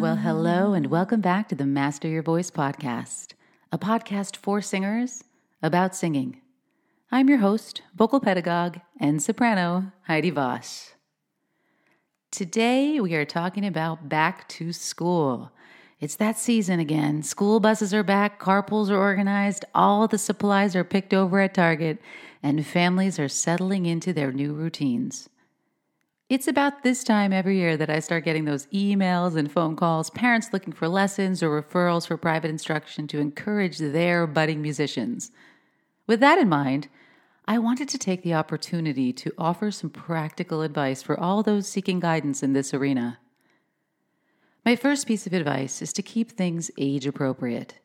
Well, hello, and welcome back to the Master Your Voice podcast, a podcast for singers about singing. I'm your host, vocal pedagogue, and soprano, Heidi Voss. Today, we are talking about back to school. It's that season again. School buses are back, carpools are organized, all the supplies are picked over at Target, and families are settling into their new routines. It's about this time every year that I start getting those emails and phone calls, parents looking for lessons or referrals for private instruction to encourage their budding musicians. With that in mind, I wanted to take the opportunity to offer some practical advice for all those seeking guidance in this arena. My first piece of advice is to keep things age appropriate.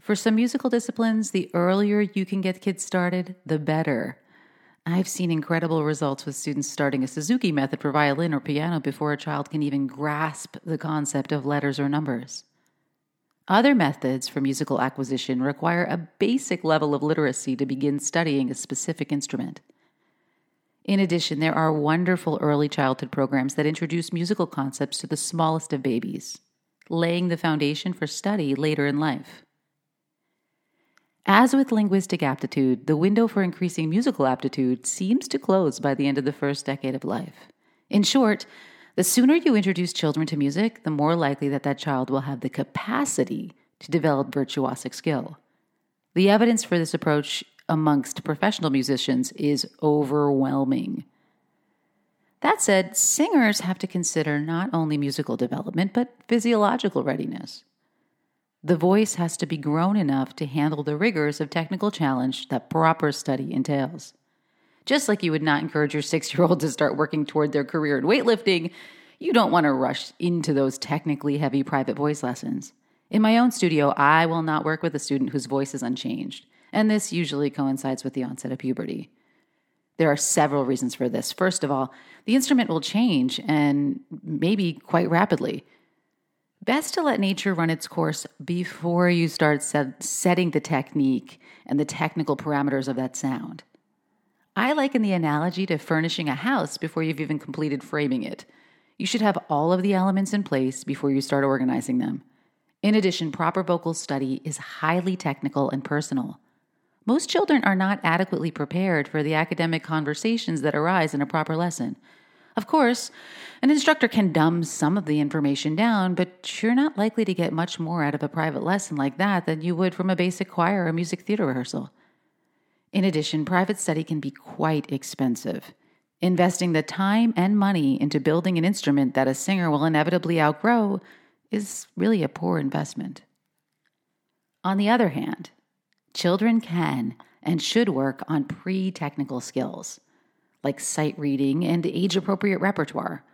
For some musical disciplines, the earlier you can get kids started, the better. I've seen incredible results with students starting a Suzuki method for violin or piano before a child can even grasp the concept of letters or numbers. Other methods for musical acquisition require a basic level of literacy to begin studying a specific instrument. In addition, there are wonderful early childhood programs that introduce musical concepts to the smallest of babies, laying the foundation for study later in life. As with linguistic aptitude, the window for increasing musical aptitude seems to close by the end of the first decade of life. In short, the sooner you introduce children to music, the more likely that that child will have the capacity to develop virtuosic skill. The evidence for this approach amongst professional musicians is overwhelming. That said, singers have to consider not only musical development, but physiological readiness. The voice has to be grown enough to handle the rigors of technical challenge that proper study entails. Just like you would not encourage your six year old to start working toward their career in weightlifting, you don't want to rush into those technically heavy private voice lessons. In my own studio, I will not work with a student whose voice is unchanged, and this usually coincides with the onset of puberty. There are several reasons for this. First of all, the instrument will change and maybe quite rapidly. Best to let nature run its course before you start set, setting the technique and the technical parameters of that sound. I liken the analogy to furnishing a house before you've even completed framing it. You should have all of the elements in place before you start organizing them. In addition, proper vocal study is highly technical and personal. Most children are not adequately prepared for the academic conversations that arise in a proper lesson. Of course, an instructor can dumb some of the information down, but you're not likely to get much more out of a private lesson like that than you would from a basic choir or music theater rehearsal. In addition, private study can be quite expensive. Investing the time and money into building an instrument that a singer will inevitably outgrow is really a poor investment. On the other hand, children can and should work on pre technical skills like sight reading and age appropriate repertoire.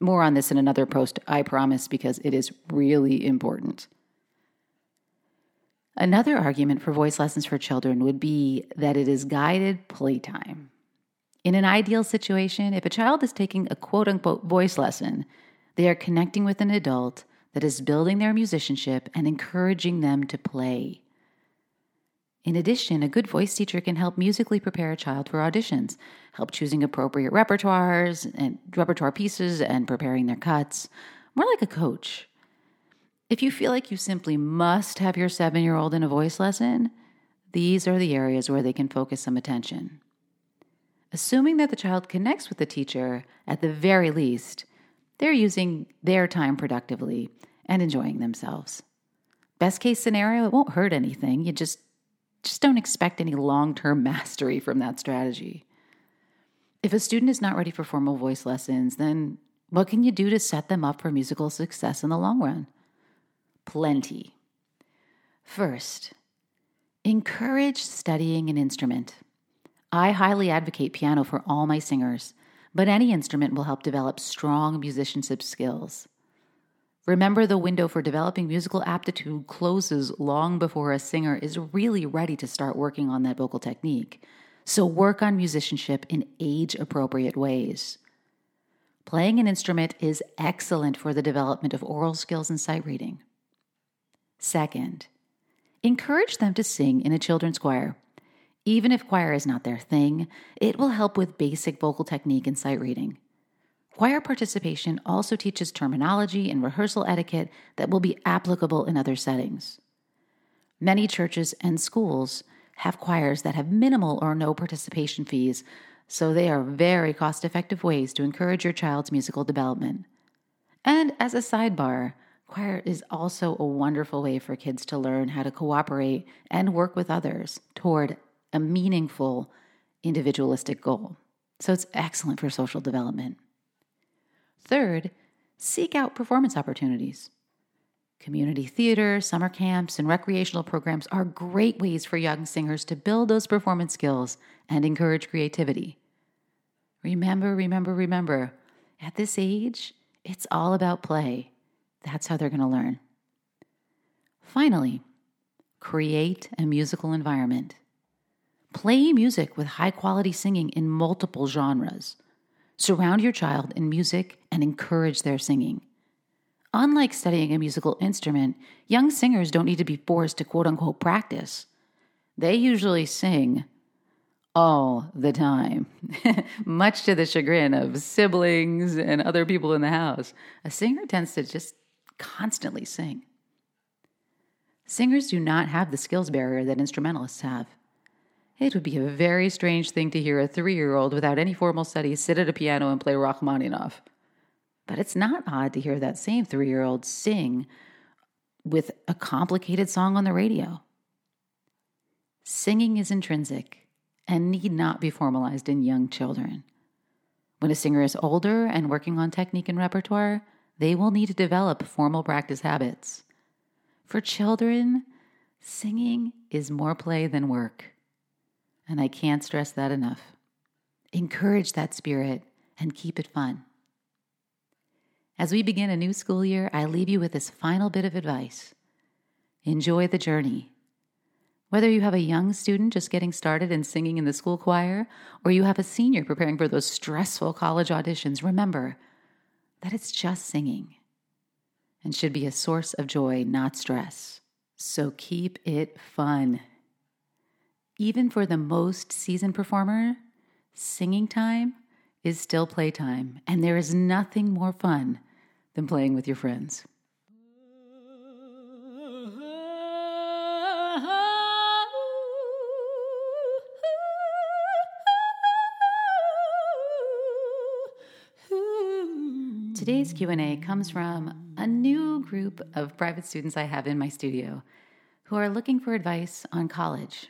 More on this in another post, I promise, because it is really important. Another argument for voice lessons for children would be that it is guided playtime. In an ideal situation, if a child is taking a quote unquote voice lesson, they are connecting with an adult that is building their musicianship and encouraging them to play. In addition, a good voice teacher can help musically prepare a child for auditions, help choosing appropriate repertoires and repertoire pieces and preparing their cuts, more like a coach. If you feel like you simply must have your seven year old in a voice lesson, these are the areas where they can focus some attention. Assuming that the child connects with the teacher, at the very least, they're using their time productively and enjoying themselves. Best case scenario, it won't hurt anything. You just just don't expect any long term mastery from that strategy. If a student is not ready for formal voice lessons, then what can you do to set them up for musical success in the long run? Plenty. First, encourage studying an instrument. I highly advocate piano for all my singers, but any instrument will help develop strong musicianship skills. Remember, the window for developing musical aptitude closes long before a singer is really ready to start working on that vocal technique. So, work on musicianship in age appropriate ways. Playing an instrument is excellent for the development of aural skills and sight reading. Second, encourage them to sing in a children's choir. Even if choir is not their thing, it will help with basic vocal technique and sight reading. Choir participation also teaches terminology and rehearsal etiquette that will be applicable in other settings. Many churches and schools have choirs that have minimal or no participation fees, so they are very cost effective ways to encourage your child's musical development. And as a sidebar, choir is also a wonderful way for kids to learn how to cooperate and work with others toward a meaningful individualistic goal. So it's excellent for social development. Third, seek out performance opportunities. Community theater, summer camps, and recreational programs are great ways for young singers to build those performance skills and encourage creativity. Remember, remember, remember, at this age, it's all about play. That's how they're going to learn. Finally, create a musical environment. Play music with high quality singing in multiple genres. Surround your child in music and encourage their singing. Unlike studying a musical instrument, young singers don't need to be forced to quote unquote practice. They usually sing all the time, much to the chagrin of siblings and other people in the house. A singer tends to just constantly sing. Singers do not have the skills barrier that instrumentalists have. It would be a very strange thing to hear a three year old without any formal studies sit at a piano and play Rachmaninoff. But it's not odd to hear that same three year old sing with a complicated song on the radio. Singing is intrinsic and need not be formalized in young children. When a singer is older and working on technique and repertoire, they will need to develop formal practice habits. For children, singing is more play than work. And I can't stress that enough. Encourage that spirit and keep it fun. As we begin a new school year, I leave you with this final bit of advice enjoy the journey. Whether you have a young student just getting started in singing in the school choir, or you have a senior preparing for those stressful college auditions, remember that it's just singing and should be a source of joy, not stress. So keep it fun. Even for the most seasoned performer, singing time is still playtime, and there is nothing more fun than playing with your friends. Today's Q&A comes from a new group of private students I have in my studio who are looking for advice on college.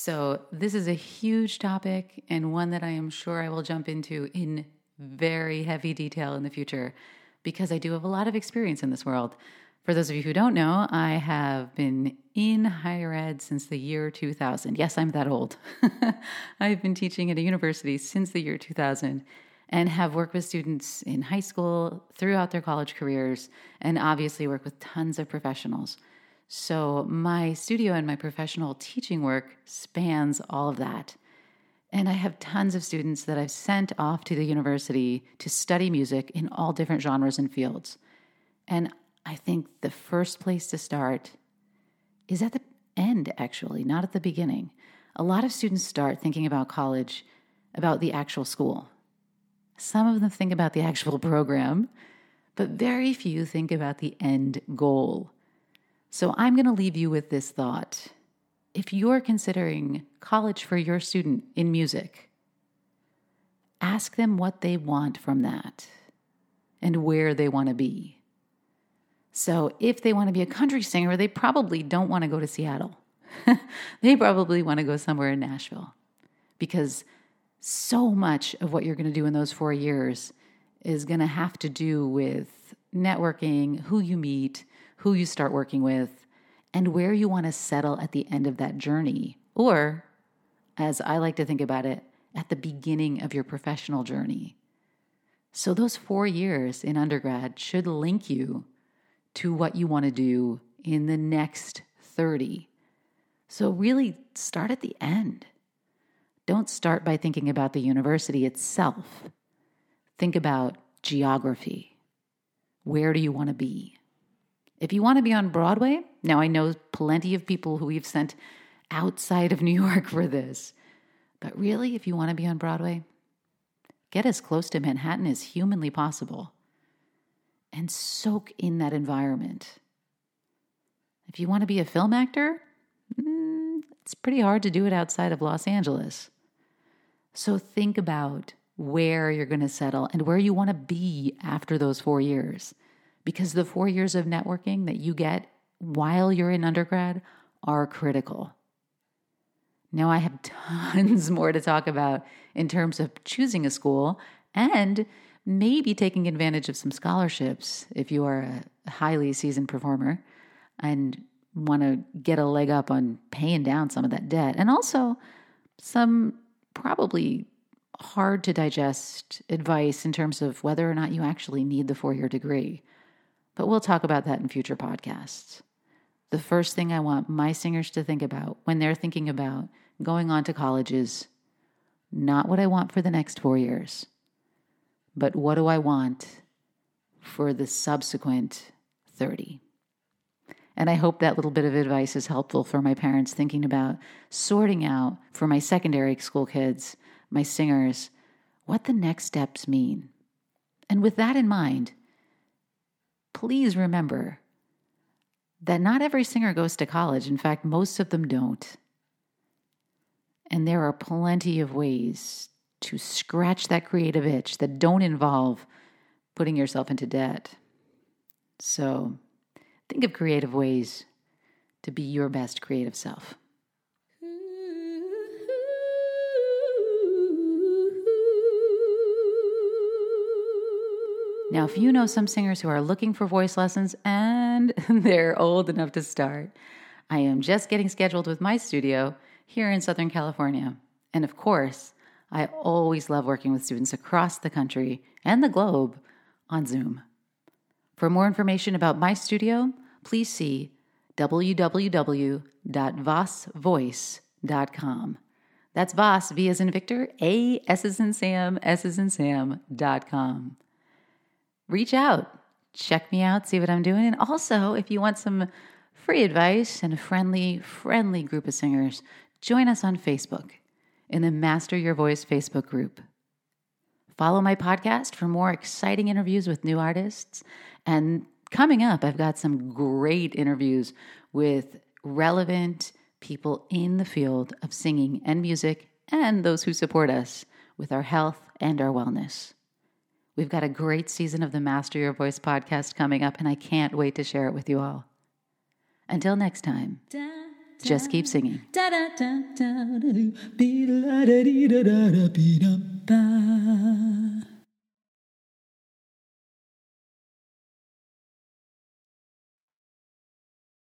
So, this is a huge topic and one that I am sure I will jump into in very heavy detail in the future because I do have a lot of experience in this world. For those of you who don't know, I have been in higher ed since the year 2000. Yes, I'm that old. I've been teaching at a university since the year 2000 and have worked with students in high school, throughout their college careers, and obviously work with tons of professionals. So, my studio and my professional teaching work spans all of that. And I have tons of students that I've sent off to the university to study music in all different genres and fields. And I think the first place to start is at the end, actually, not at the beginning. A lot of students start thinking about college about the actual school. Some of them think about the actual program, but very few think about the end goal so I'm going to leave you with this thought. If you're considering college for your student in music, ask them what they want from that and where they want to be. So if they want to be a country singer, they probably don't want to go to Seattle. they probably want to go somewhere in Nashville because so much of what you're going to do in those four years is going to have to do with networking, who you meet, who you start working with, and where you want to settle at the end of that journey. Or, as I like to think about it, at the beginning of your professional journey. So, those four years in undergrad should link you to what you want to do in the next 30. So, really start at the end. Don't start by thinking about the university itself. Think about geography. Where do you want to be? If you want to be on Broadway, now I know plenty of people who we've sent outside of New York for this. But really, if you want to be on Broadway, get as close to Manhattan as humanly possible and soak in that environment. If you want to be a film actor, mm, it's pretty hard to do it outside of Los Angeles. So think about where you're going to settle and where you want to be after those four years. Because the four years of networking that you get while you're in undergrad are critical. Now, I have tons more to talk about in terms of choosing a school and maybe taking advantage of some scholarships if you are a highly seasoned performer and want to get a leg up on paying down some of that debt. And also some probably hard to digest advice in terms of whether or not you actually need the four year degree. But we'll talk about that in future podcasts. The first thing I want my singers to think about when they're thinking about going on to college is not what I want for the next four years, but what do I want for the subsequent 30? And I hope that little bit of advice is helpful for my parents thinking about sorting out for my secondary school kids, my singers, what the next steps mean. And with that in mind, please remember that not every singer goes to college. In fact, most of them don't. And there are plenty of ways to scratch that creative itch that don't involve putting yourself into debt. So, Think of creative ways to be your best creative self. Now, if you know some singers who are looking for voice lessons and they're old enough to start, I am just getting scheduled with my studio here in Southern California. And of course, I always love working with students across the country and the globe on Zoom. For more information about my studio, please see www.vossvoice.com. That's Voss, V as in Victor, A, S as in Sam, S as in Sam.com. Reach out, check me out, see what I'm doing. And also, if you want some free advice and a friendly, friendly group of singers, join us on Facebook in the Master Your Voice Facebook group. Follow my podcast for more exciting interviews with new artists. And coming up, I've got some great interviews with relevant people in the field of singing and music and those who support us with our health and our wellness. We've got a great season of the Master Your Voice podcast coming up, and I can't wait to share it with you all. Until next time, da, da, just keep singing. Da,